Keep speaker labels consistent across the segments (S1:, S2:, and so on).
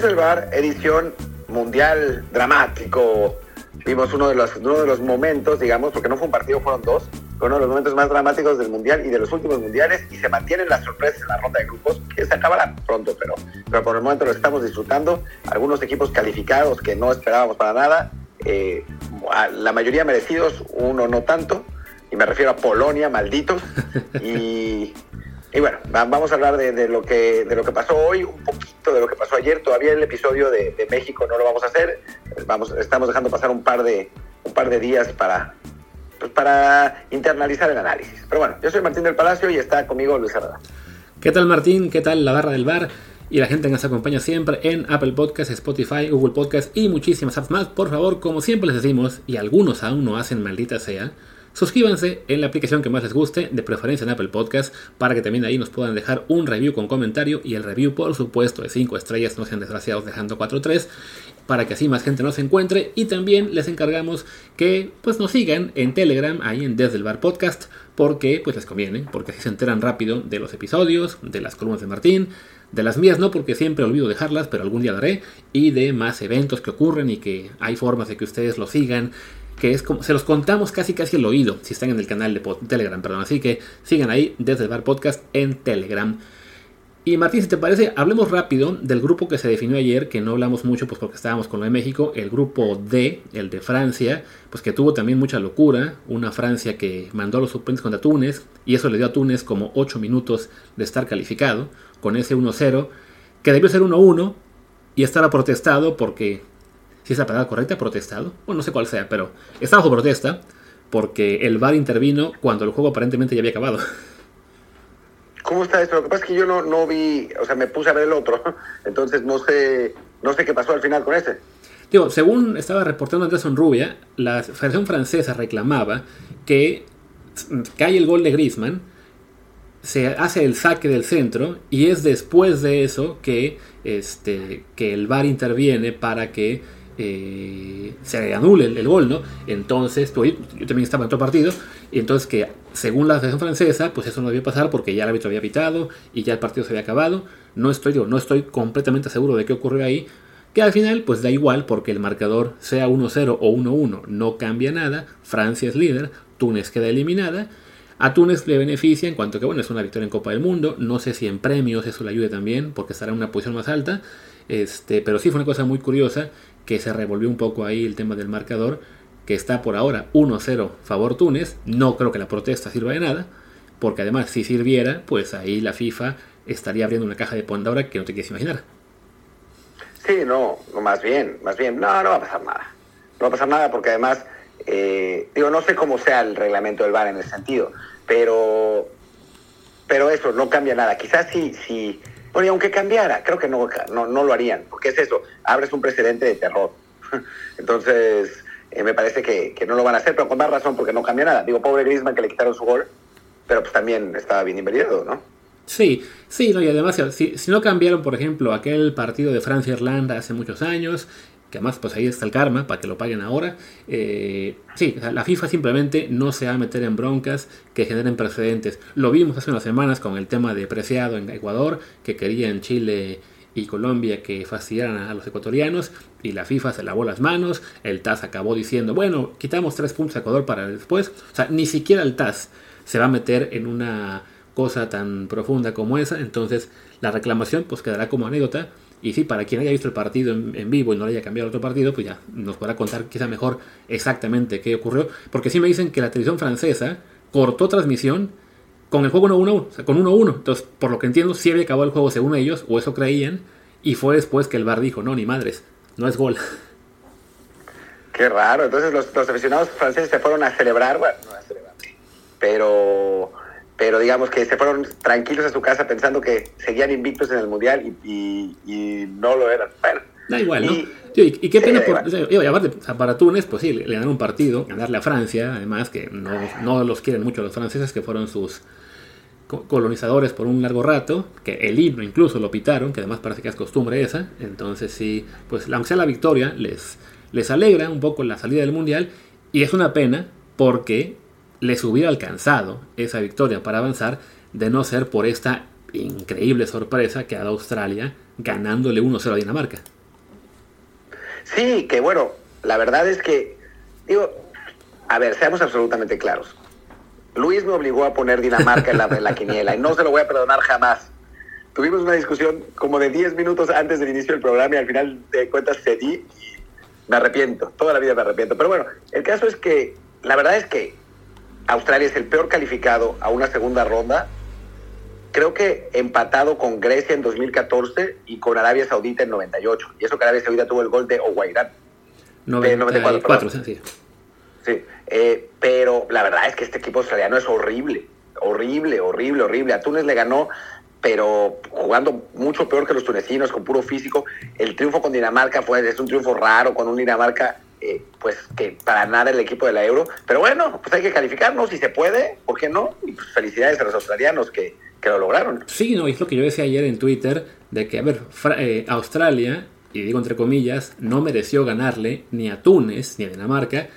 S1: desde el bar, edición mundial dramático. Vimos uno de los, uno de los momentos, digamos, porque no fue un partido, fueron dos, uno de los momentos más dramáticos del mundial y de los últimos mundiales y se mantienen las sorpresas en la ronda de grupos que se acabarán pronto, pero, pero por el momento lo estamos disfrutando. Algunos equipos calificados que no esperábamos para nada, eh, la mayoría merecidos, uno no tanto, y me refiero a Polonia, malditos, y y bueno, vamos a hablar de, lo que, de lo que pasó hoy, un poquito de lo que pasó ayer. Todavía el episodio de, México no lo vamos a hacer. Vamos, estamos dejando pasar un par de, un par de días para, pues para internalizar el análisis. Pero bueno, yo soy Martín del Palacio y está conmigo Luis Herrera.
S2: ¿Qué tal Martín? ¿Qué tal la barra del bar? Y la gente que nos acompaña siempre en Apple Podcasts, Spotify, Google Podcasts y muchísimas apps más. Por favor, como siempre les decimos, y algunos aún no hacen maldita sea, Suscríbanse en la aplicación que más les guste, de preferencia en Apple Podcast, para que también ahí nos puedan dejar un review con comentario y el review, por supuesto, de 5 estrellas, no sean desgraciados dejando 4-3, para que así más gente nos encuentre. Y también les encargamos que pues, nos sigan en Telegram, ahí en Desde Podcast, porque pues les conviene, porque así se enteran rápido de los episodios, de las columnas de Martín, de las mías no, porque siempre olvido dejarlas, pero algún día daré, y de más eventos que ocurren y que hay formas de que ustedes lo sigan que es como, se los contamos casi casi el oído, si están en el canal de Telegram, perdón, así que sigan ahí desde el Bar Podcast en Telegram. Y Martín, si te parece, hablemos rápido del grupo que se definió ayer, que no hablamos mucho pues porque estábamos con lo de México, el grupo D, el de Francia, pues que tuvo también mucha locura, una Francia que mandó a los suplentes contra Túnez, y eso le dio a Túnez como 8 minutos de estar calificado, con ese 1-0, que debió ser 1-1, y estaba protestado porque si es la palabra correcta, protestado, bueno, no sé cuál sea, pero está bajo protesta porque el VAR intervino cuando el juego aparentemente ya había acabado.
S1: ¿Cómo está esto? Lo que pasa es que yo no, no vi, o sea, me puse a ver el otro, entonces no sé, no sé qué pasó al final con ese.
S2: Digo, según estaba reportando Anderson Rubia, la Federación Francesa reclamaba que cae el gol de Griezmann, se hace el saque del centro y es después de eso que, este, que el VAR interviene para que eh, se anule el, gol, ¿no? Entonces, pues, yo también estaba en otro partido, y entonces que según la Federación Francesa, pues eso no debía pasar porque ya el árbitro había pitado y ya el partido se había acabado. No estoy, no estoy completamente seguro de qué ocurrió ahí, que al final pues da igual porque el marcador sea 1-0 o 1-1, no cambia nada, Francia es líder, Túnez queda eliminada. A Túnez le beneficia en cuanto que bueno, es una victoria en Copa del Mundo, no sé si en premios eso le ayude también porque estará en una posición más alta, este, pero sí fue una cosa muy curiosa que se revolvió un poco ahí el tema del marcador, que está por ahora 1-0 favor Túnez. No creo que la protesta sirva de nada, porque además si sirviera, pues ahí la FIFA estaría abriendo una caja de Pandora que no te quieres imaginar.
S1: Sí, no, más bien, más bien, no, no va a pasar nada. No va a pasar nada porque además, eh, digo, no sé cómo sea el reglamento del VAR en ese sentido, pero, pero eso no cambia nada. Quizás si, si, bueno, y aunque cambiara, creo que no, no, no lo harían, porque es eso, abres un precedente de terror. Entonces, eh, me parece que, que, no lo van a hacer, pero con más razón, porque no cambia nada. Digo, pobre Griezmann que le quitaron su gol, pero pues también estaba bien invertido, ¿no?
S2: Sí, sí, no, y además, si, si no cambiaron, por ejemplo, aquel partido de Francia-Irlanda hace muchos años, que además pues ahí está el karma para que lo paguen ahora. Eh, sí, la FIFA simplemente no se va a meter en broncas que generen precedentes. Lo vimos hace unas semanas con el tema de Preciado en Ecuador, que querían Chile y Colombia que fastidiaran a los ecuatorianos y la FIFA se lavó las manos, el TAS acabó diciendo, bueno, quitamos tres puntos a Ecuador para después, o sea, ni siquiera el TAS se va a meter en una cosa tan profunda como esa, entonces la reclamación pues quedará como anécdota y sí, para quien haya visto el partido en, vivo y no le haya cambiado otro partido, pues ya nos podrá contar quizá mejor exactamente qué ocurrió. Porque sí me dicen que la televisión francesa cortó transmisión con el juego 1-1, o sea, con 1-1. Entonces, por lo que entiendo, sí había acabado el juego según ellos, o eso creían, y fue después que el bar dijo, no, ni madres, no es gol.
S1: Qué raro, entonces los, los aficionados franceses se fueron a celebrar, bueno, no a celebrar, pero pero digamos que se fueron tranquilos a su casa pensando que seguían invictos en el Mundial y, no lo eran. Bueno,
S2: da igual, ¿no? Y, qué pena por, para Túnez, pues sí, le, ganaron un partido, ganarle a Francia, además que no, no los quieren mucho los franceses, que fueron sus colonizadores por un largo rato, que el himno incluso lo pitaron, que además parece que es costumbre esa, entonces sí, pues aunque sea la victoria, les, les alegra un poco la salida del Mundial, y es una pena porque les hubiera alcanzado esa victoria para avanzar de no ser por esta increíble sorpresa que ha dado Australia ganándole 1-0 a Dinamarca.
S1: Sí, que bueno, la verdad es que, digo, a ver, seamos absolutamente claros. Luis me obligó a poner Dinamarca en la, quiniela y no se lo voy a perdonar jamás. Tuvimos una discusión como de 10 minutos antes del inicio del programa y al final de cuentas cedí y me arrepiento. Toda la vida me arrepiento. Pero bueno, el caso es que la verdad es que Australia es el peor calificado a una segunda ronda. Creo que empatado con Grecia en 2014 y con Arabia Saudita en 98. Y eso que Arabia Saudita tuvo el gol de Oguairán.
S2: 94, 94 sí.
S1: Sí, eh, pero la verdad es que este equipo australiano es horrible, horrible, horrible, horrible. A Túnez le ganó, pero jugando mucho peor que los tunecinos, con puro físico. El triunfo con Dinamarca fue es un triunfo raro, con un Dinamarca, eh, pues que para nada el equipo de la Euro. Pero bueno, pues hay que calificarnos, si se puede, ¿por qué no? Y pues felicidades a los australianos que, que lo lograron.
S2: Sí, no, es lo que yo decía ayer en Twitter, de que, a ver, eh, Australia, y digo entre comillas, no mereció ganarle ni a Túnez ni a Dinamarca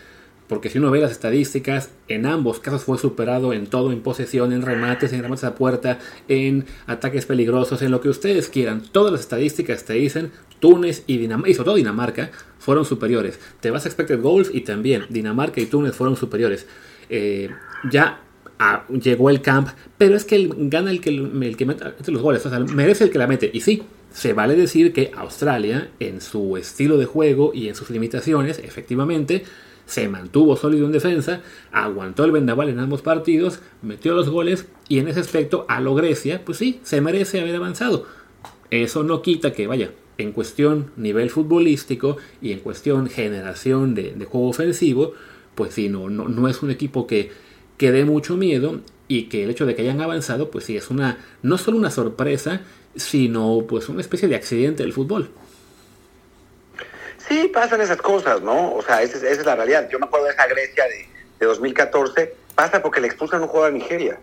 S2: porque si uno ve las estadísticas, en ambos casos fue superado en todo, en posesión, en remates, en remates a puerta, en ataques peligrosos, en lo que ustedes quieran. Todas las estadísticas te dicen Túnez y Dinamarca, y sobre todo Dinamarca, fueron superiores. Te vas a expected goals y también Dinamarca y Túnez fueron superiores. Eh, ya ah, llegó el camp, pero es que gana el que, el que mete los goles, o sea, merece el que la mete. Y sí, se vale decir que Australia, en su estilo de juego y en sus limitaciones, efectivamente, se mantuvo sólido en defensa, aguantó el vendaval en ambos partidos, metió los goles y en ese aspecto a lo Grecia, pues sí, se merece haber avanzado. Eso no quita que, vaya, en cuestión nivel futbolístico y en cuestión generación de, juego ofensivo, pues sí, no, no, no, es un equipo que, que dé mucho miedo y que el hecho de que hayan avanzado, pues sí, es una, no solo una sorpresa, sino pues una especie de accidente del fútbol.
S1: Sí, pasan esas cosas, ¿no? O sea, esa, es la realidad. Yo me acuerdo de esa Grecia de, de 2014, pasa porque le expulsan un juego a Nigeria.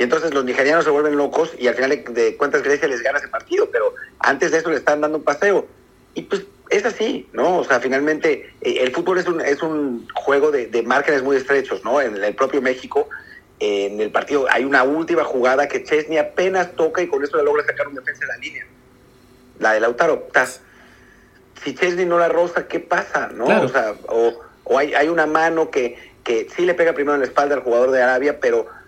S1: Y entonces los nigerianos se vuelven locos y al final de cuentas Grecia les gana ese partido, pero antes de eso le están dando un paseo. Y pues es así, ¿no? O sea, finalmente eh, el fútbol es un, es un juego de, de, márgenes muy estrechos, ¿no? En el propio México, en el partido, hay una última jugada que Chesney apenas toca y con eso le logra sacar un defensa de la línea. La de Lautaro. Si Chesney no la roza, ¿qué pasa? ¿no? O, sea, o, hay, hay, una mano que, que sí le pega primero en la espalda al jugador de Arabia, pero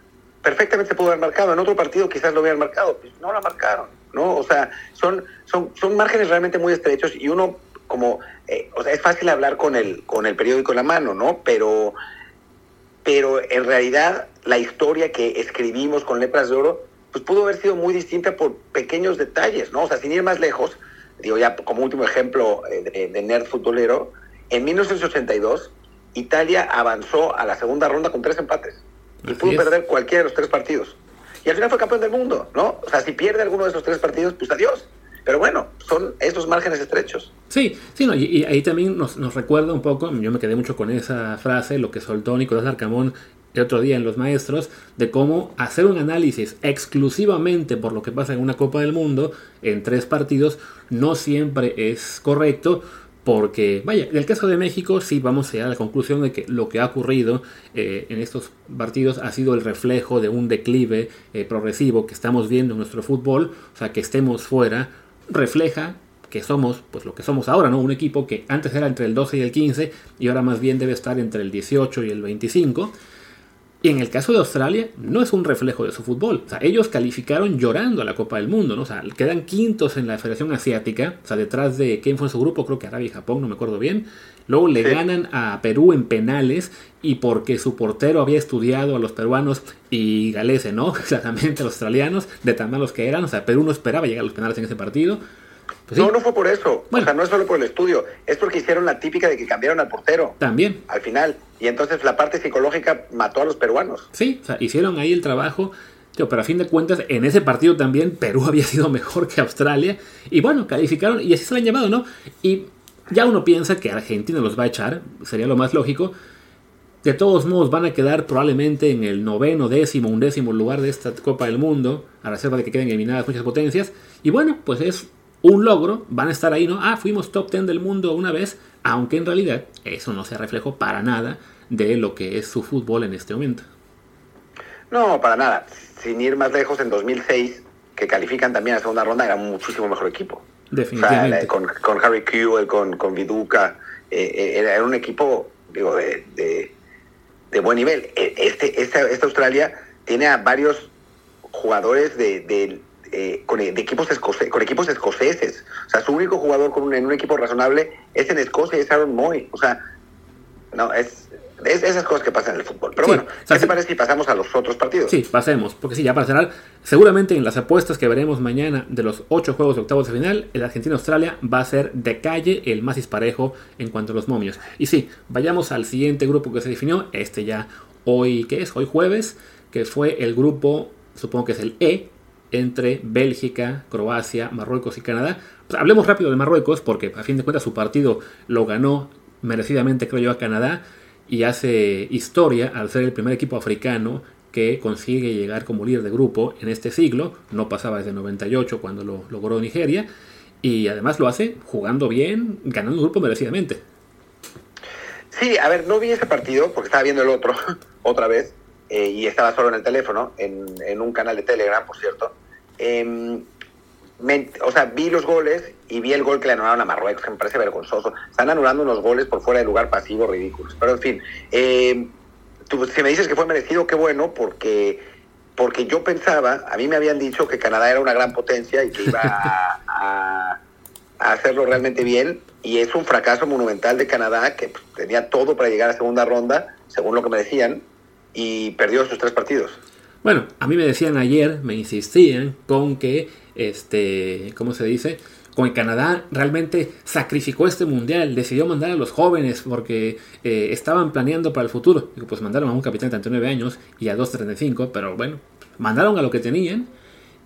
S1: perfectamente pudo haber marcado. En otro partido quizás lo hubieran marcado, pues no la marcaron, ¿no? O sea, son, son, son márgenes realmente muy estrechos y uno como, eh, o sea, es fácil hablar con el, con el periódico en la mano, ¿no? Pero, pero en realidad la historia que escribimos con Letras de Oro, pues pudo haber sido muy distinta por pequeños detalles, ¿no? O sea, sin ir más lejos, digo ya como último ejemplo eh, de, nerd futbolero, en 1982 Italia avanzó a la segunda ronda con tres empates y pudo perder cualquiera de los tres partidos. Y al final fue campeón del mundo, ¿no? O sea, si pierde alguno de esos tres partidos, pues adiós. Pero bueno, son esos márgenes estrechos.
S2: Sí, sí, no, y, ahí también nos, nos, recuerda un poco, yo me quedé mucho con esa frase, lo que soltó Nicolás Arcamón el otro día en Los Maestros, de cómo hacer un análisis exclusivamente por lo que pasa en una Copa del Mundo en tres partidos no siempre es correcto. Porque, vaya, en el caso de México sí vamos a a la conclusión de que lo que ha ocurrido eh, en estos partidos ha sido el reflejo de un declive eh, progresivo que estamos viendo en nuestro fútbol, o sea, que estemos fuera, refleja que somos, pues lo que somos ahora, ¿no? Un equipo que antes era entre el 12 y el 15 y ahora más bien debe estar entre el 18 y el 25. Y en el caso de Australia, no es un reflejo de su fútbol. O sea, ellos calificaron llorando a la Copa del Mundo, ¿no? O sea, quedan quintos en la Federación Asiática, o sea, detrás de quién fue en su grupo, creo que Arabia y Japón, no me acuerdo bien. Luego le ganan a Perú en penales y porque su portero había estudiado a los peruanos y Galese, ¿no? Claramente a los australianos, de tan malos que eran. O sea, Perú no esperaba llegar a los penales en ese partido.
S1: Pues no, no fue por eso. O sea, no es solo por el estudio. Es porque hicieron la típica de que cambiaron al portero.
S2: También.
S1: Al final. Y entonces la parte psicológica mató a los peruanos.
S2: Sí, o sea, hicieron ahí el trabajo. pero a fin de cuentas, en ese partido también Perú había sido mejor que Australia. Y bueno, calificaron y así se lo han llamado, ¿no? Y ya uno piensa que Argentina los va a echar, sería lo más lógico. De todos modos, van a quedar probablemente en el noveno, décimo, undécimo lugar de esta Copa del Mundo, a reserva de que queden eliminadas muchas potencias. Y bueno, pues es un logro, van a estar ahí, ¿no? Ah, fuimos top 10 del mundo una vez, aunque en realidad eso no se reflejó para nada de lo que es su fútbol en este momento.
S1: No, para nada. Sin ir más lejos, en 2006 que califican también a la segunda ronda, era muchísimo mejor equipo.
S2: Definitivamente.
S1: con, con, Harry Kewell, con, con Viduca, eh, eh, era un equipo, digo, de, de, buen nivel. E, este, esta, esta, Australia tiene a varios jugadores de, de, eh, con, equipos con equipos escoceses. O sea, su único jugador con un, en un equipo razonable es en Escocia, es Aaron Moy. O sea, no, es, es, esas cosas que pasan en el fútbol. Pero bueno, ¿qué te parece si pasamos a los otros partidos?
S2: Sí, pasemos, porque sí, ya para cerrar, seguramente en las apuestas que veremos mañana de los ocho juegos de octavos de final, el Argentina-Australia va a ser de calle el más disparejo en cuanto a los momios. Y sí, vayamos al siguiente grupo que se definió, este ya hoy, ¿qué es? Hoy jueves, que fue el grupo, supongo que es el E, entre Bélgica, Croacia, Marruecos y Canadá. Pues hablemos rápido de Marruecos, porque a fin de cuentas su partido lo ganó merecidamente, creo yo, a Canadá y hace historia al ser el primer equipo africano que consigue llegar como líder de grupo en este siglo. No pasaba desde 98 cuando lo logró Nigeria. Y además lo hace jugando bien, ganando un grupo merecidamente.
S1: Sí, a ver, no vi ese partido porque estaba viendo el otro otra vez eh, y estaba solo en el teléfono, en, en, un canal de Telegram, por cierto. Eh, o sea, vi los goles y vi el gol que le anularon a Marruecos, que me parece vergonzoso. Están anulando unos goles por fuera de lugar pasivo ridículos. Pero en fin, eh, tú, si me dices que fue merecido, qué bueno, porque, porque yo pensaba, a mí me habían dicho que Canadá era una gran potencia y que iba a, hacerlo realmente bien. Y es un fracaso monumental de Canadá que pues, tenía todo para llegar a segunda ronda, según lo que me decían, y perdió sus tres partidos.
S2: Bueno, a mí me decían ayer, me insistían con que este, ¿cómo se dice? Con Canadá realmente sacrificó este mundial, decidió mandar a los jóvenes porque eh, estaban planeando para el futuro. pues mandaron a un capitán de 39 años y a 2.35, pero bueno, mandaron a lo que tenían.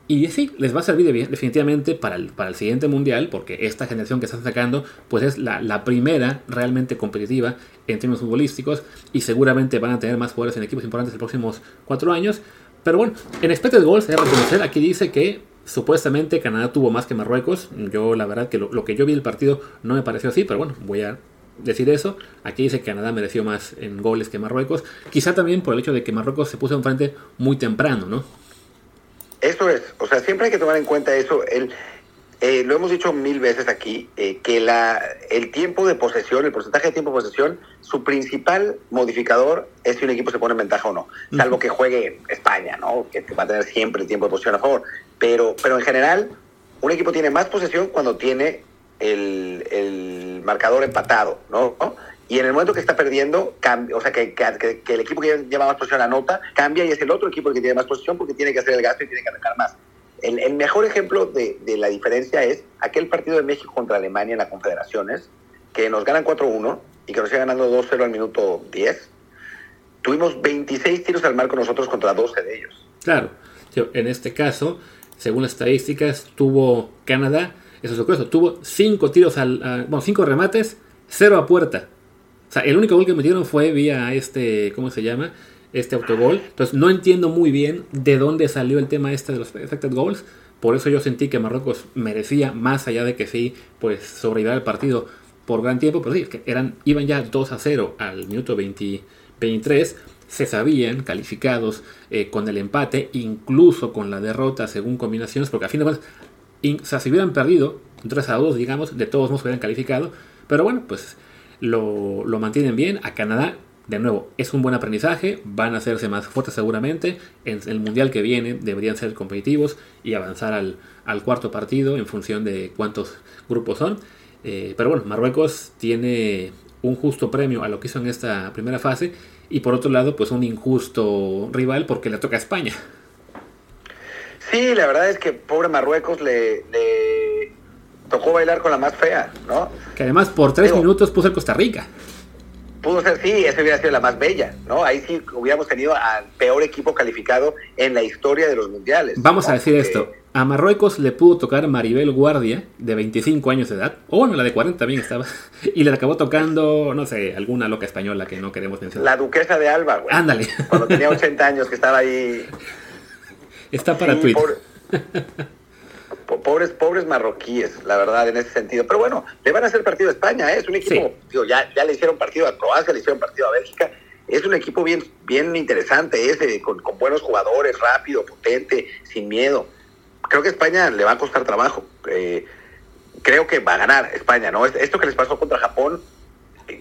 S2: Y sí, les va a servir definitivamente para el, para el siguiente mundial, porque esta generación que están sacando, pues es la, la, primera realmente competitiva en términos futbolísticos, y seguramente van a tener más jugadores en equipos importantes en los próximos cuatro años. Pero bueno, en expected goals, hay que reconocer, aquí dice que Supuestamente Canadá tuvo más que Marruecos. Yo la verdad que lo, que yo vi del partido no me pareció así, pero bueno, voy a decir eso. Aquí dice que Canadá mereció más en goles que Marruecos. Quizá también por el hecho de que Marruecos se puso enfrente muy temprano, ¿no?
S1: Eso es, o sea, siempre hay que tomar en cuenta eso. El, eh, lo hemos dicho mil veces aquí, eh, que la, el tiempo de posesión, el porcentaje de tiempo de posesión, su principal modificador es si un equipo se pone en ventaja o no, salvo que juegue España, ¿no? que va a tener siempre el tiempo de posesión a favor. Pero, pero en general, un equipo tiene más posesión cuando tiene el, el marcador empatado, ¿no? Y en el momento que está perdiendo, cambia, o sea, que, que, el equipo que lleva más posesión anota, cambia y es el otro equipo el que tiene más posesión porque tiene que hacer el gasto y tiene que arrancar más. El, el mejor ejemplo de, de, la diferencia es aquel partido de México contra Alemania en las Confederaciones, que nos ganan 4-1 y que nos sigue ganando 2-0 al minuto 10. Tuvimos 26 tiros al marco nosotros contra 12 de ellos.
S2: Claro, en este caso, según las estadísticas, tuvo Canadá, eso es curioso, tuvo 5 tiros al, bueno, 5 remates, 0 a puerta. O sea, el único gol que metieron fue vía este, ¿cómo se llama? Este autogol. Entonces no entiendo muy bien de dónde salió el tema este de los expected goals. Por eso yo sentí que Marruecos merecía, más allá de que sí, pues sobrevivir el partido por gran tiempo, pero sí, que eran, iban ya 2 a 0 al minuto 23 se sabían calificados eh, con el empate, incluso con la derrota según combinaciones, porque a fin de cuentas, o sea, si hubieran perdido 3 a 2, digamos, de todos modos hubieran calificado, pero bueno, pues lo, lo mantienen bien. A Canadá, de nuevo, es un buen aprendizaje, van a hacerse más fuertes seguramente, en el mundial que viene deberían ser competitivos y avanzar al, al cuarto partido en función de cuántos grupos son. Eh, pero bueno, Marruecos tiene un justo premio a lo que hizo en esta primera fase y por otro lado, pues un injusto rival porque le toca a España.
S1: Sí, la verdad es que pobre Marruecos le, tocó bailar con la más fea, ¿no?
S2: Que además por tres minutos puso el Costa Rica.
S1: Pudo ser, sí, esa hubiera sido la más bella, ¿no? Ahí sí hubiéramos tenido al peor equipo calificado en la historia de los mundiales.
S2: Vamos a decir esto, a Marruecos le pudo tocar Maribel Guardia, de 25 años de edad, o bueno, la de 40 también estaba, y le acabó tocando, no sé, alguna loca española que no queremos mencionar.
S1: La duquesa de Alba, güey.
S2: Ándale.
S1: Cuando tenía 80 años, que estaba ahí.
S2: Está para Twitter.
S1: pobres, pobres marroquíes, la verdad, en ese sentido. Pero bueno, le van a hacer partido a España, ¿eh? es un equipo, digo, ya, ya le hicieron partido a Croacia, le hicieron partido a Bélgica. Es un equipo bien, bien interesante ese, con, con buenos jugadores, rápido, potente, sin miedo creo que España le va a costar trabajo. Eh, creo que va a ganar España, ¿no? Esto que les pasó contra Japón,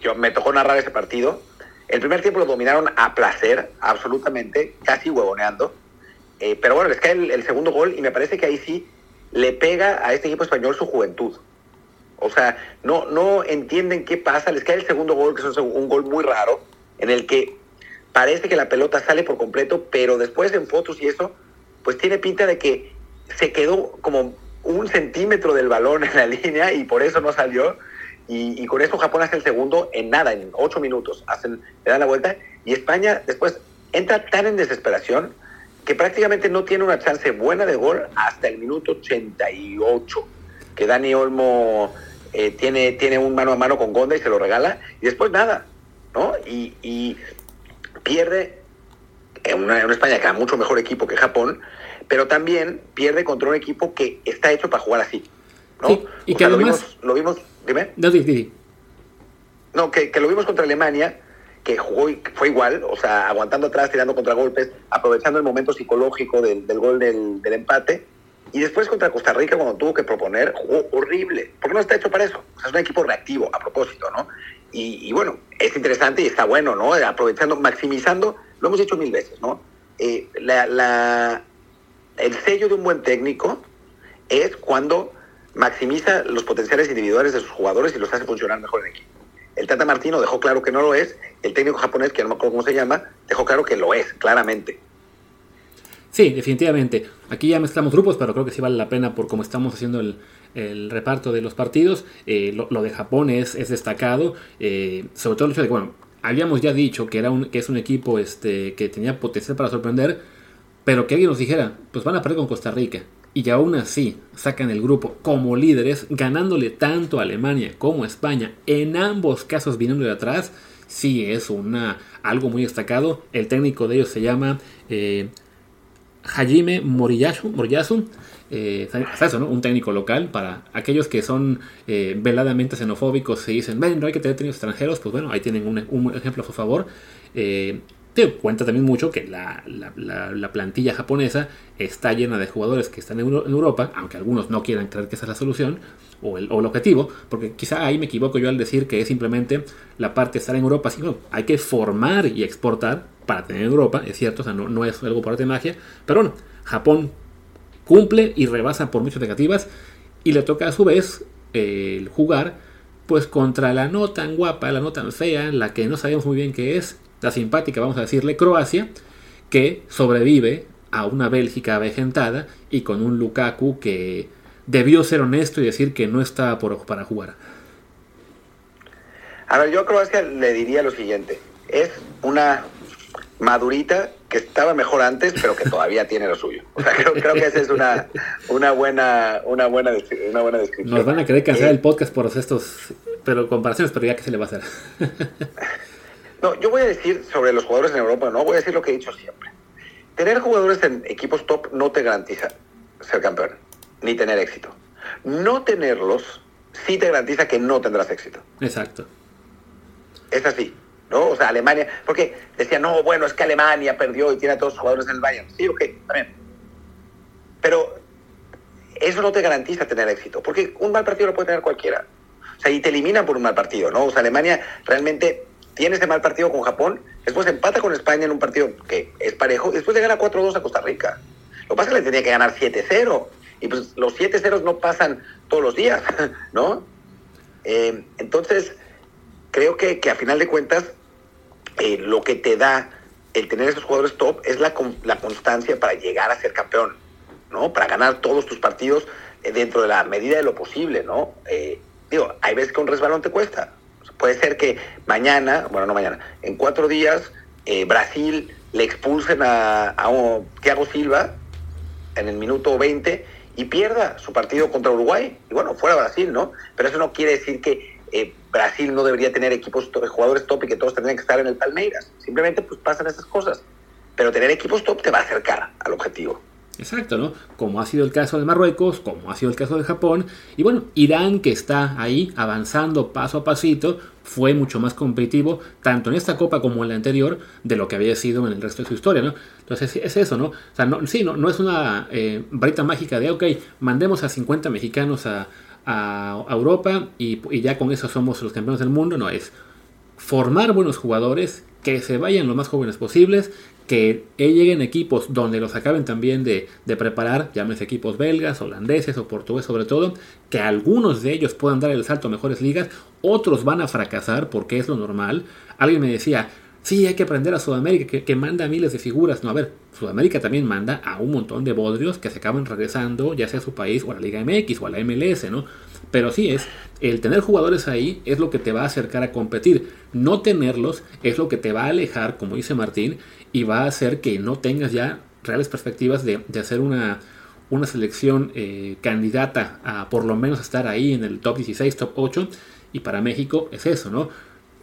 S1: yo me tocó narrar ese partido. El primer tiempo lo dominaron a placer, absolutamente, casi huevoneando. Eh, pero bueno, les cae el, segundo gol y me parece que ahí sí le pega a este equipo español su juventud. O sea, no, no entienden qué pasa, les cae el segundo gol, que es un gol muy raro, en el que parece que la pelota sale por completo, pero después en fotos y eso, pues tiene pinta de que se quedó como un centímetro del balón en la línea y por eso no salió. Y, con eso Japón hace el segundo en nada, en ocho minutos. Hacen, le dan la vuelta y España después entra tan en desesperación que prácticamente no tiene una chance buena de gol hasta el minuto 88, que Dani Olmo eh, tiene, tiene un mano a mano con Gonda y se lo regala, y después nada, ¿no? Y, pierde en una, en una España que ha mucho mejor equipo que Japón, pero también pierde contra un equipo que está hecho para jugar así. ¿no?
S2: y que además...
S1: Lo vimos, dime.
S2: No,
S1: No, que, lo vimos contra Alemania, que jugó fue igual, o sea, aguantando atrás, tirando contragolpes, aprovechando el momento psicológico del, gol del, empate. Y después contra Costa Rica, cuando tuvo que proponer, jugó horrible. Porque no está hecho para eso. O sea, es un equipo reactivo, a propósito, ¿no? Y, bueno, es interesante y está bueno, ¿no? Aprovechando, maximizando, lo hemos dicho mil veces, ¿no? Eh, la, el sello de un buen técnico es cuando maximiza los potenciales individuales de sus jugadores y los hace funcionar mejor en equipo. El Tata Martino dejó claro que no lo es, el técnico japonés, que no me acuerdo cómo se llama, dejó claro que lo es, claramente.
S2: Sí, definitivamente. Aquí ya mezclamos grupos, pero creo que sí vale la pena por cómo estamos haciendo el, reparto de los partidos. Eh, lo, de Japón es, destacado, eh, sobre todo el hecho de que, bueno, habíamos ya dicho que, era un, que es un equipo este, que tenía potencial para sorprender, pero que alguien nos dijera, pues van a perder con Costa Rica. Y aún así sacan el grupo como líderes, ganándole tanto a Alemania como a España, en ambos casos viniendo de atrás, sí es una, algo muy destacado. El técnico de ellos se llama eh, Hajime Moriyasu, Moriyasu eh, ¿no? Un técnico local para aquellos que son eh, veladamente xenofóbicos y dicen, ven, no hay que tener extranjeros, pues bueno, ahí tienen un, un ejemplo a su favor. Eh, te cuenta también mucho que la, plantilla japonesa está llena de jugadores que están en, Europa, aunque algunos no quieran creer que esa es la solución o el, objetivo, porque quizá ahí me equivoco yo al decir que es simplemente la parte de estar en Europa, sino hay que formar y exportar para tener Europa, es cierto, o sea, no, es algo por arte de magia, pero bueno, Japón cumple y rebasa por muchas negativas y le toca a su vez el jugar pues contra la no tan guapa, la no tan fea, la que no sabemos muy bien qué es, la simpática, vamos a decirle, Croacia, que sobrevive a una Bélgica avejentada y con un Lukaku que debió ser honesto y decir que no estaba por, para jugar.
S1: A ver, yo a Croacia le diría lo siguiente. Es una madurita que estaba mejor antes, pero que todavía tiene lo suyo. O sea, creo, que esa es una, una, buena, una, buena, una buena descripción.
S2: Nos van a querer cancelar el podcast por estos pero comparaciones, pero ya que se le va a hacer.
S1: No, yo voy a decir sobre los jugadores en Europa, no voy a decir lo que he dicho siempre. Tener jugadores en equipos top no te garantiza ser campeón, ni tener éxito. No tenerlos sí te garantiza que no tendrás éxito.
S2: Exacto.
S1: Es así, ¿no? O sea, Alemania, porque decía, no, bueno, es que Alemania perdió y tiene a todos los jugadores en el Bayern. Sí, ok, también. Pero eso no te garantiza tener éxito, porque un mal partido lo puede tener cualquiera. O sea, y te eliminan por un mal partido, ¿no? O sea, Alemania realmente tiene ese mal partido con Japón, después empata con España en un partido que es parejo, y después le gana 4-2 a Costa Rica. Lo que pasa es que le tenía que ganar 7-0, y pues los 7 0 no pasan todos los días, ¿no? Eh, entonces, creo que, que, a final de cuentas, eh, lo que te da el tener esos jugadores top es la, la constancia para llegar a ser campeón, ¿no? Para ganar todos tus partidos eh, dentro de la medida de lo posible, ¿no? digo, hay veces que un resbalón te cuesta, Puede ser que mañana, bueno, no mañana, en cuatro días, eh, Brasil le expulsen a, a Thiago Silva en el minuto 20 y pierda su partido contra Uruguay. Y bueno, fuera Brasil, ¿no? Pero eso no quiere decir que eh, Brasil no debería tener equipos, jugadores top y que todos tendrían que estar en el Palmeiras. Simplemente pues pasan esas cosas. Pero tener equipos top te va a acercar al objetivo.
S2: Exacto, ¿no? Como ha sido el caso de Marruecos, como ha sido el caso de Japón. Y bueno, Irán que está ahí avanzando paso a pasito, fue mucho más competitivo, tanto en esta copa como en la anterior, de lo que había sido en el resto de su historia, ¿no? Entonces es eso, ¿no? O sea, no, sí, no, no es una eh, varita mágica de, ok, mandemos a 50 mexicanos a, Europa y, y ya con eso somos los campeones del mundo, no es formar buenos jugadores, que se vayan lo más jóvenes posibles, que lleguen equipos donde los acaben también de, preparar, llámese equipos belgas, holandeses o portugueses sobre todo, que algunos de ellos puedan dar el salto a mejores ligas, otros van a fracasar porque es lo normal. Alguien me decía, sí, hay que aprender a Sudamérica, que, que manda miles de figuras. No, a ver, Sudamérica también manda a un montón de bodrios que se acaban regresando, ya sea a su país o a la Liga MX o a la MLS, ¿no? Pero sí es, el tener jugadores ahí es lo que te va a acercar a competir. No tenerlos es lo que te va a alejar, como dice Martín, y va a hacer que no tengas ya reales perspectivas de, hacer una, una selección eh, candidata a por lo menos estar ahí en el top 16, top 8. Y para México es eso, ¿no?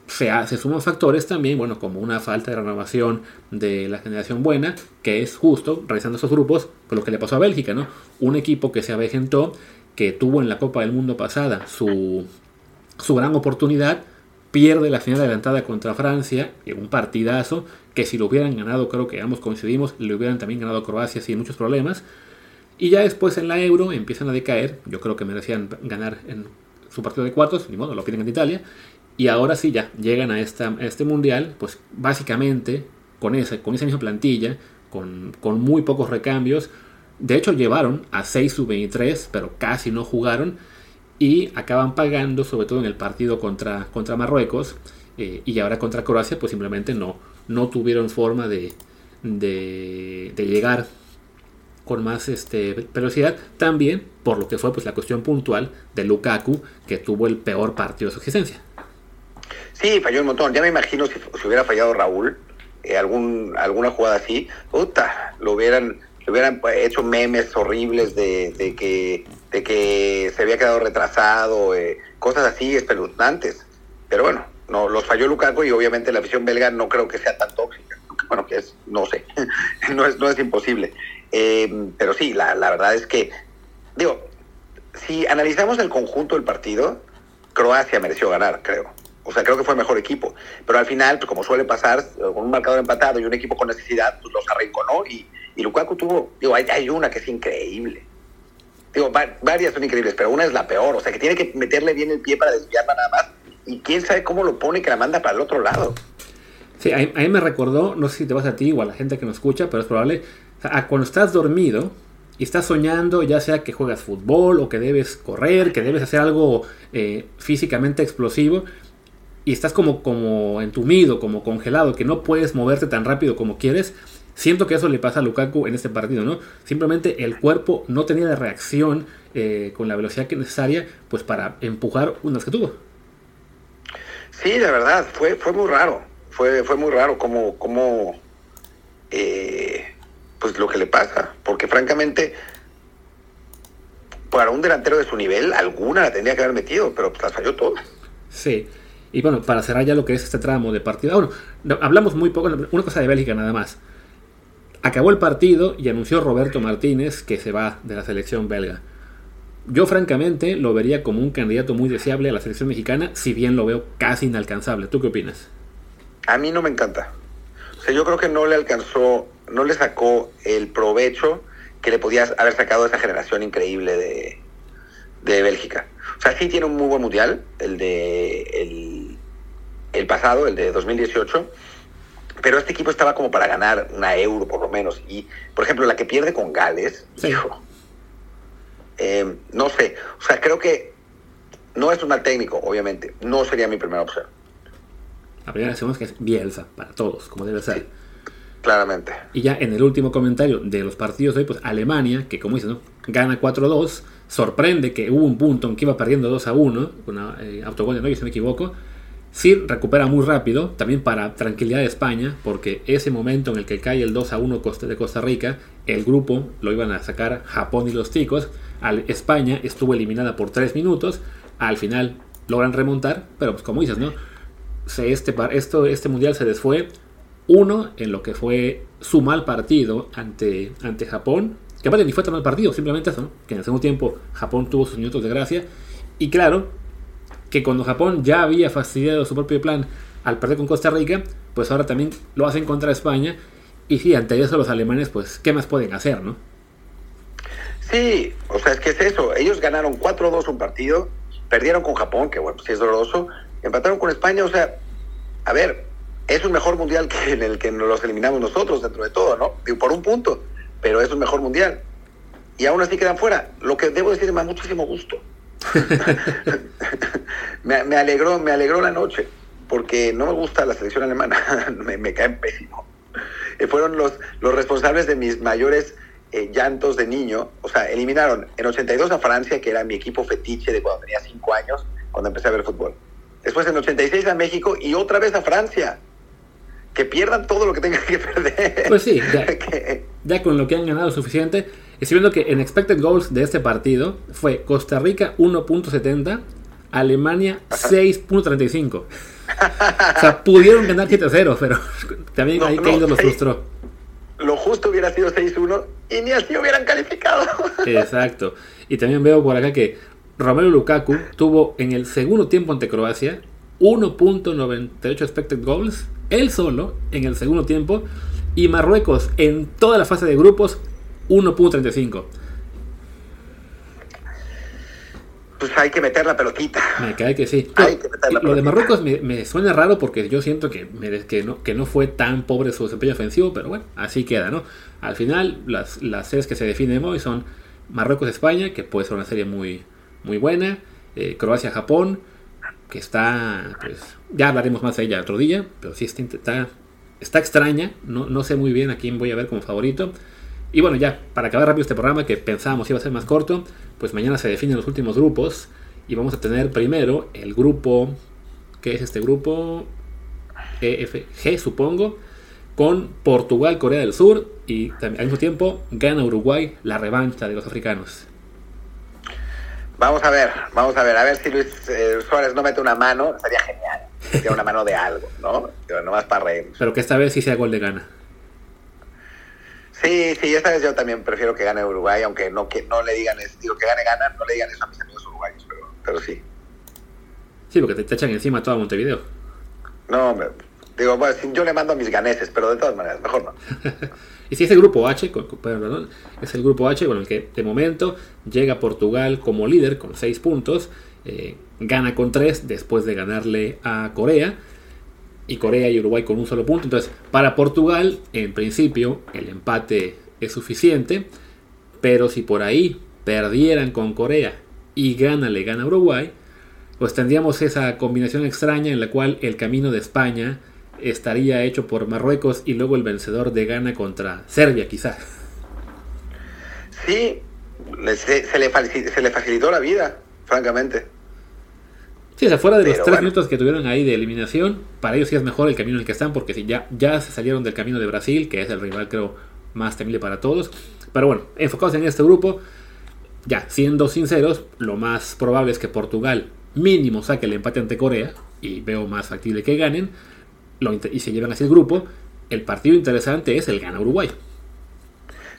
S2: Se, se, suman factores también, bueno, como una falta de renovación de la generación buena, que es justo, realizando esos grupos, con lo que le pasó a Bélgica, ¿no? Un equipo que se avejentó, que tuvo en la Copa del Mundo pasada su, su gran oportunidad, pierde la final adelantada contra Francia en un partidazo que si lo hubieran ganado, creo que ambos coincidimos, le hubieran también ganado a Croacia sin muchos problemas. Y ya después en la Euro empiezan a decaer, yo creo que merecían ganar en su partido de cuartos, ni modo, lo piden en Italia. Y ahora sí ya llegan a, esta, este mundial, pues básicamente con esa, con esa misma plantilla, con, con muy pocos recambios. De hecho llevaron a 6 sub-23, pero casi no jugaron y acaban pagando, sobre todo en el partido contra, contra Marruecos eh, y ahora contra Croacia, pues simplemente no, no tuvieron forma de, de, llegar con más este, velocidad, también por lo que fue pues, la cuestión puntual de Lukaku, que tuvo el peor partido de su existencia.
S1: Sí, falló un montón. Ya me imagino si, hubiera fallado Raúl, eh, alguna jugada así, puta, lo hubieran le hubieran hecho memes horribles de, que, de que se había quedado retrasado, eh, cosas así espeluznantes. Pero bueno, no los falló Lukaku y obviamente la afición belga no creo que sea tan tóxica. Bueno, que es, no sé, no, es, no es imposible. Eh, pero sí, la, la verdad es que, digo, si analizamos el conjunto del partido, Croacia mereció ganar, creo. O sea, creo que fue el mejor equipo. Pero al final, pues, como suele pasar, con un marcador empatado y un equipo con necesidad, pues los arrinconó y, y Lukaku tuvo, digo, hay, una que es increíble. Digo, varias son increíbles, pero una es la peor. O sea, que tiene que meterle bien el pie para desviarla nada más. Y quién sabe cómo lo pone que la manda para el otro lado.
S2: Sí, a, mí me recordó, no sé si te vas a ti o a la gente que nos escucha, pero es probable, a cuando estás dormido y estás soñando, ya sea que juegas fútbol o que debes correr, que debes hacer algo eh, físicamente explosivo, y estás como, como entumido, como congelado, que no puedes moverte tan rápido como quieres, Siento que eso le pasa a Lukaku en este partido, ¿no? Simplemente el cuerpo no tenía la reacción eh, con la velocidad que necesaria pues para empujar unas que tuvo.
S1: Sí, de verdad, fue, fue muy raro. Fue, fue muy raro como, como eh, pues lo que le pasa. Porque francamente, para un delantero de su nivel, alguna la tendría que haber metido, pero pues las falló todas.
S2: Sí. Y bueno, para cerrar ya lo que es este tramo de partido, bueno, hablamos muy poco, una cosa de Bélgica nada más. Acabó el partido y anunció Roberto Martínez que se va de la selección belga. Yo francamente lo vería como un candidato muy deseable a la selección mexicana, si bien lo veo casi inalcanzable. ¿Tú qué opinas?
S1: A mí no me encanta. O sea, yo creo que no le alcanzó, no le sacó el provecho que le podía haber sacado a esa generación increíble de, de Bélgica. O sea, sí tiene un muy buen mundial, el de el, el pasado, el de 2018 pero este equipo estaba como para ganar una euro por lo menos. Y, por ejemplo, la que pierde con Gales, hijo, eh, no sé, o sea, creo que no es un mal técnico, obviamente, no sería mi primera opción.
S2: La primera opción es que es Bielsa, para todos, como debe ser.
S1: claramente.
S2: Y ya en el último comentario de los partidos de hoy, pues Alemania, que como dices, ¿no? gana 4-2, sorprende que hubo un punto en que iba perdiendo 2 1, con eh, autogol de Neuer, si no me equivoco, Sí recupera muy rápido, también para tranquilidad de España, porque ese momento en el que cae el 2 a 1 de Costa Rica, el grupo lo iban a sacar Japón y los ticos. Al España estuvo eliminada por 3 minutos, al final logran remontar, pero pues como dices, ¿no? este, esto, este mundial se desfue uno en lo que fue su mal partido ante, ante Japón que aparte ni fue tan mal partido, simplemente eso, que en el segundo tiempo Japón tuvo sus minutos de gracia. Y claro, que cuando Japón ya había fastidiado su propio plan al perder con Costa Rica, pues ahora también lo hacen contra España. Y sí, ante eso los alemanes, pues, ¿qué más pueden hacer, no?
S1: Sí, o sea, es que es eso. Ellos ganaron 4-2 un partido, perdieron con Japón, que bueno, sí es doloroso, empataron con España, o sea, a ver, es un mejor mundial que en el que los eliminamos nosotros dentro de todo, ¿no? Por un punto, pero es un mejor mundial. Y aún así quedan fuera, lo que debo decir me da muchísimo gusto. me, me, alegró, me alegró la noche, porque no me gusta la selección alemana, me, me caen pésimo. Eh, fueron los, los responsables de mis mayores eh, llantos de niño. O sea, eliminaron en 82 a Francia, que era mi equipo fetiche de cuando tenía 5 años, cuando empecé a ver fútbol. Después en 86 a México y otra vez a Francia. Que pierdan todo lo que tengan que perder.
S2: Pues sí, ya, ya con lo que han ganado suficiente. Estoy viendo que en expected goals de este partido fue Costa Rica 1.70, Alemania 6.35. o sea, pudieron ganar 7-0, pero también
S1: No,
S2: ahí
S1: no,
S2: Keylor los frustró.
S1: Lo justo hubiera sido 6-1 y ni así hubieran calificado.
S2: Exacto. Y también veo por acá que Romelu Lukaku tuvo en el segundo tiempo ante Croacia 1.98 expected goals, él solo en el segundo tiempo, y Marruecos en toda la fase de grupos 1.35.
S1: Pues hay que meter la pelotita.
S2: Me cae que sí.
S1: Hay que meter la
S2: Lo de. Marruecos me, me suena raro porque yo siento que, que, no, que no fue tan pobre su desempeño ofensivo, pero bueno, así queda, ¿no? Al final, las, las series que se definen hoy son Marruecos-España, que puede ser una serie muy, muy buena, eh, Croacia-Japón, que está, pues, ya hablaremos más de ella otro día, pero sí está, está, está extraña, no, no sé muy bien a quién voy a ver como favorito. Y bueno, ya, para acabar rápido este programa que pensábamos iba a ser más corto, pues mañana se definen los últimos grupos y vamos a tener primero el grupo, ¿qué es este grupo? EFG, supongo, con Portugal, Corea del Sur y también, al mismo tiempo gana Uruguay la revancha de los africanos.
S1: Vamos a ver, vamos a ver, a ver si Luis eh, Suárez no mete una mano, sería genial. Sería una mano de algo, ¿no? Pero nomás para reírnos.
S2: Pero que esta vez sí sea gol de gana.
S1: Sí, sí, esta vez yo también prefiero que gane Uruguay, aunque no que no le digan eso, digo que gane gana, no le digan eso a mis amigos uruguayos, pero, pero sí.
S2: Sí, porque te, te echan encima toda Montevideo.
S1: No, me- digo, bueno, yo le mando a mis ganeses, pero de todas maneras, mejor no.
S2: Y si es el grupo H, perdón, es el grupo H con el que de momento llega Portugal como líder con 6 puntos, eh, gana con 3 después de ganarle a Corea, y Corea y Uruguay con un solo punto. Entonces, para Portugal, en principio, el empate es suficiente, pero si por ahí perdieran con Corea y gana le gana Uruguay, pues tendríamos esa combinación extraña en la cual el camino de España estaría hecho por Marruecos y luego el vencedor de Ghana contra Serbia, quizá.
S1: Sí, se le facilitó la vida, francamente.
S2: Sí, o sea, fuera de los tres
S1: bueno.
S2: minutos que tuvieron ahí de eliminación, para ellos sí es mejor el camino en el que están, porque si ya, ya se salieron del camino de Brasil, que es el rival creo más temible para todos. Pero bueno, enfocados en este grupo, ya, siendo sinceros, lo más probable es que Portugal mínimo saque el empate ante Corea, y veo más factible que ganen, lo y se llevan así el grupo. El partido interesante es el gana Uruguay.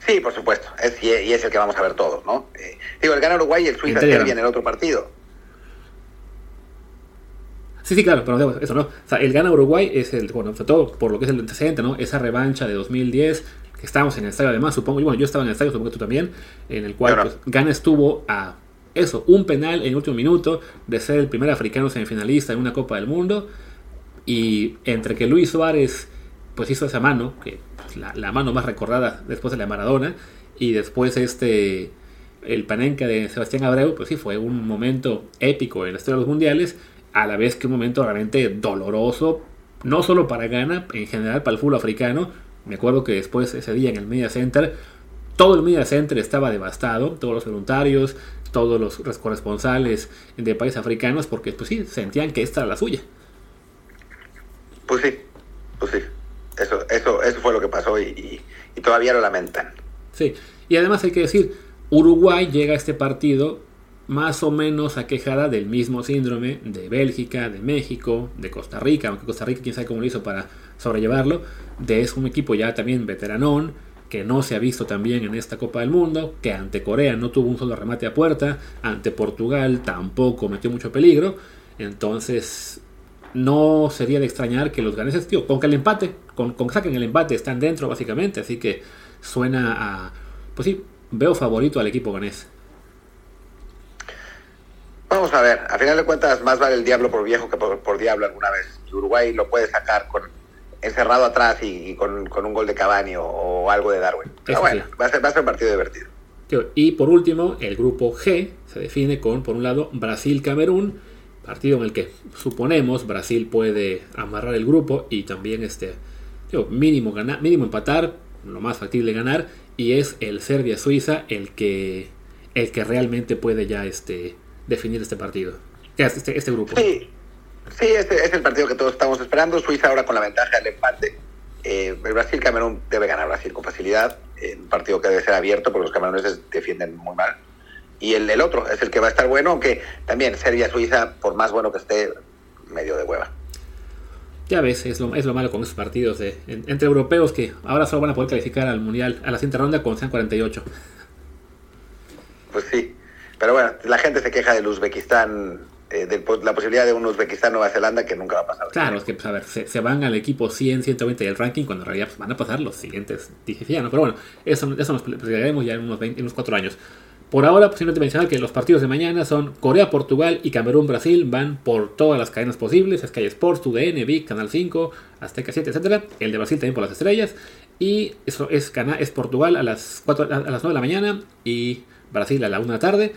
S1: Sí, por supuesto, es, y, es el que vamos a ver todos, ¿no? Eh, digo, el gana Uruguay y el
S2: En
S1: Suiza-Serbia
S2: Telegram.
S1: en el otro partido.
S2: Sí, sí, claro, pero eso no. O sea, el gana Uruguay es el, bueno, sobre todo por lo que es el antecedente, ¿no? Esa revancha de 2010, que estábamos en el estadio además, supongo, y bueno, yo estaba en el estadio, supongo que tú también, en el cual pues, Ghana estuvo a eso, un penal en el último minuto de ser el primer africano semifinalista en una Copa del Mundo, y entre que Luis Suárez pues hizo esa mano, que la, la mano más recordada después de la Maradona, y después este el panenca de Sebastián Abreu, pues sí, fue un momento épico en la historia de los mundiales, a la vez que un momento realmente doloroso, no solo para Ghana, en general para el fútbol africano. Me acuerdo que después ese día en el Media Center, todo el Media Center estaba devastado, todos los voluntarios, todos los corresponsales de países africanos, porque pues sí, sentían que esta era la suya.
S1: Pues sí, pues sí. Eso, eso, eso fue lo que pasó y, y- y todavía lo lamentan.
S2: Sí, y además hay que decir, Uruguay llega a este partido más o menos aquejada del mismo síndrome de Bélgica, de México, de Costa Rica, aunque Costa Rica quién sabe cómo lo hizo para sobrellevarlo, de es un equipo ya también veteranón, que no se ha visto también en esta Copa del Mundo, que ante Corea no tuvo un solo remate a puerta, ante Portugal tampoco metió mucho peligro, entonces no sería de extrañar que los ganeses, tío, con que el empate, con, con que saquen el empate están dentro básicamente, así que suena a, pues sí, veo favorito al equipo ganés.
S1: Vamos a ver, a final de cuentas más vale el diablo por viejo que por, diablo alguna vez. Uruguay lo puede sacar con encerrado atrás y, con, un gol de Cavani o, algo de Darwin. Pero bueno, va, a ser, va a ser un partido divertido.
S2: Y por último, el grupo G se define con, por un lado, Brasil-Camerún, partido en el que suponemos Brasil puede amarrar el grupo y también este, mínimo, ganar, mínimo empatar, lo más factible ganar, y es el Serbia-Suiza el que, el que realmente puede ya este, definir este partido, este, este grupo.
S1: Sí, sí este es el partido que todos estamos esperando. Suiza ahora con la ventaja del empate. Eh, el Brasil-Camerún debe ganar Brasil con facilidad. Un partido que debe ser abierto porque los cameruneses defienden muy mal. Y el, el otro es el que va a estar bueno, aunque también Serbia-Suiza, por más bueno que esté, medio de hueva.
S2: Ya ves, es lo, es lo malo con esos partidos de, entre europeos que ahora solo van a poder calificar al Mundial a la siguiente ronda con sean 48.
S1: Pues sí. Pero bueno, la gente se queja del Uzbekistán, eh, de la posibilidad de un Uzbekistán-Nueva Zelanda que nunca va a pasar.
S2: Claro, es que, pues, a se, van al equipo 100, 120 del ranking cuando en realidad pues, van a pasar los siguientes 16 ¿no? Pero bueno, eso, eso nos explicaremos ya en unos, 20, unos 4 años. Por ahora, pues, simplemente mencionar que los partidos de mañana son Corea-Portugal y Camerún-Brasil. Van por todas las cadenas posibles: Sky Sports, TUDN, VIC, Canal 5, Azteca 7, etc. El de Brasil también por las estrellas. Y eso es, es Portugal a las, 4, a las 9 de la mañana y Brasil a la 1 de la tarde.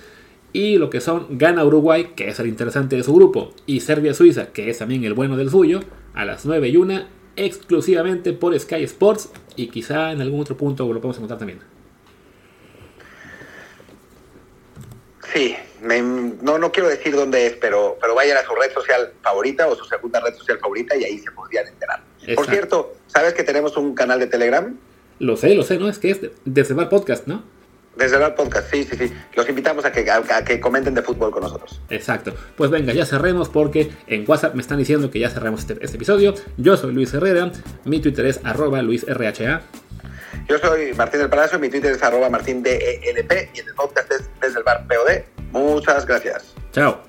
S2: Y lo que son Gana Uruguay, que es el interesante de su grupo, y Serbia-Suiza, que es también el bueno del suyo, a las 9 y 1, exclusivamente por Sky Sports. Y quizá en algún otro punto lo podemos encontrar también.
S1: Sí, no, no quiero decir dónde es, pero, pero vayan a su red social favorita o su segunda red social favorita y ahí se podrían enterar. Por cierto, ¿sabes que tenemos un canal de Telegram?
S2: Lo sé, lo sé, ¿no? Es que es desde el podcast, ¿no?
S1: Desde el podcast, sí, sí, sí. Los invitamos a que, a, que comenten de fútbol con nosotros.
S2: Exacto. Pues venga, ya cerremos porque en WhatsApp me están diciendo que ya cerramos este, este episodio. Yo soy Luis Herrera, mi Twitter es arroba luisrha.
S1: Yo soy Martín del Palacio, mi Twitter es arroba martindelp y el podcast es desde el bar POD. Muchas gracias.
S2: Chao.